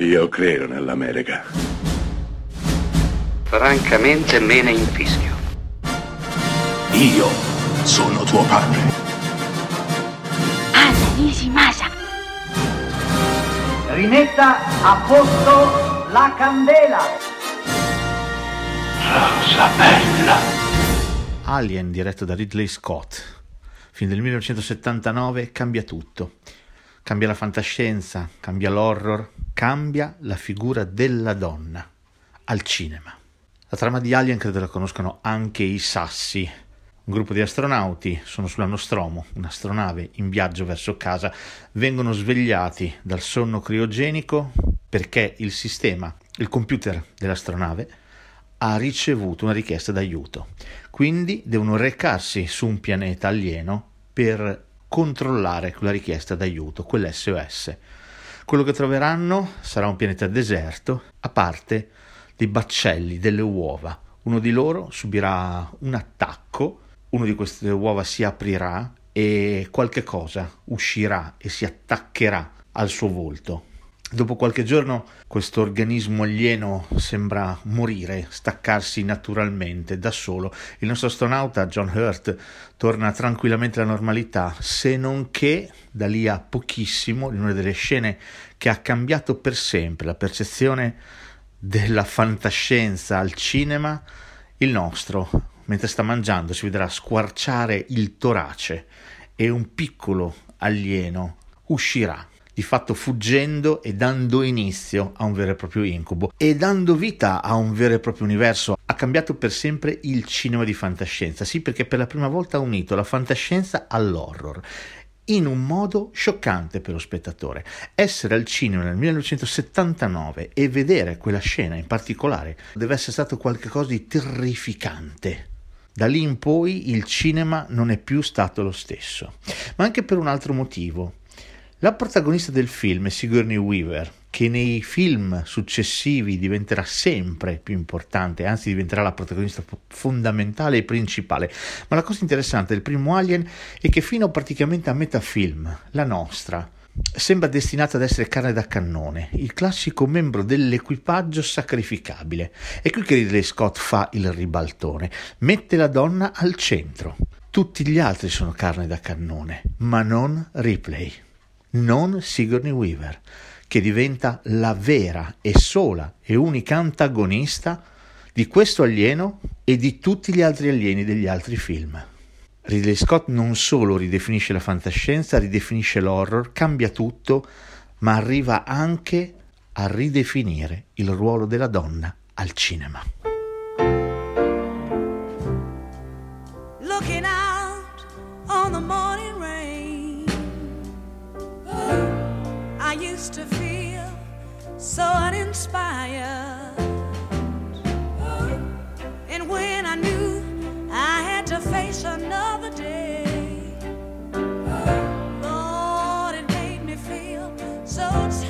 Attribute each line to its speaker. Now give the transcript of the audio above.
Speaker 1: Io credo nell'America.
Speaker 2: Francamente me ne infischio.
Speaker 3: Io sono tuo padre.
Speaker 4: Anna Nishimasa.
Speaker 5: Rimetta a posto la candela.
Speaker 3: Rosa bella.
Speaker 6: Alien, diretto da Ridley Scott. Film del 1979, cambia tutto. Cambia la fantascienza, cambia l'horror, cambia la figura della donna al cinema. La trama di Alien credo la conoscano anche i sassi. Un gruppo di astronauti sono sulla Nostromo, un'astronave in viaggio verso casa, vengono svegliati dal sonno criogenico perché il sistema, il computer dell'astronave, ha ricevuto una richiesta d'aiuto. Quindi devono recarsi su un pianeta alieno per controllare quella richiesta d'aiuto, quell'SOS. Quello che troveranno sarà un pianeta deserto, a parte dei baccelli, delle uova. Uno di loro subirà un attacco, uno di queste uova si aprirà e qualche cosa uscirà e si attaccherà al suo volto. Dopo qualche giorno questo organismo alieno sembra morire, staccarsi naturalmente da solo. Il nostro astronauta John Hurt torna tranquillamente alla normalità, se non che da lì a pochissimo, in una delle scene che ha cambiato per sempre la percezione della fantascienza al cinema, il nostro, mentre sta mangiando, si vedrà squarciare il torace e un piccolo alieno uscirà di fatto fuggendo e dando inizio a un vero e proprio incubo e dando vita a un vero e proprio universo. Ha cambiato per sempre il cinema di fantascienza, sì perché per la prima volta ha unito la fantascienza all'horror in un modo scioccante per lo spettatore. Essere al cinema nel 1979 e vedere quella scena in particolare deve essere stato qualcosa di terrificante. Da lì in poi il cinema non è più stato lo stesso, ma anche per un altro motivo. La protagonista del film è Sigourney Weaver, che nei film successivi diventerà sempre più importante, anzi diventerà la protagonista fondamentale e principale. Ma la cosa interessante del primo Alien è che fino praticamente a metà film, la nostra, sembra destinata ad essere carne da cannone, il classico membro dell'equipaggio sacrificabile. È qui che Ridley Scott fa il ribaltone, mette la donna al centro. Tutti gli altri sono carne da cannone, ma non Ripley non Sigourney Weaver, che diventa la vera e sola e unica antagonista di questo alieno e di tutti gli altri alieni degli altri film. Ridley Scott non solo ridefinisce la fantascienza, ridefinisce l'horror, cambia tutto, ma arriva anche a ridefinire il ruolo della donna al cinema. Looking out on the morning I used to feel so uninspired. And when I knew I had to face another day, Lord, it made me feel so tired.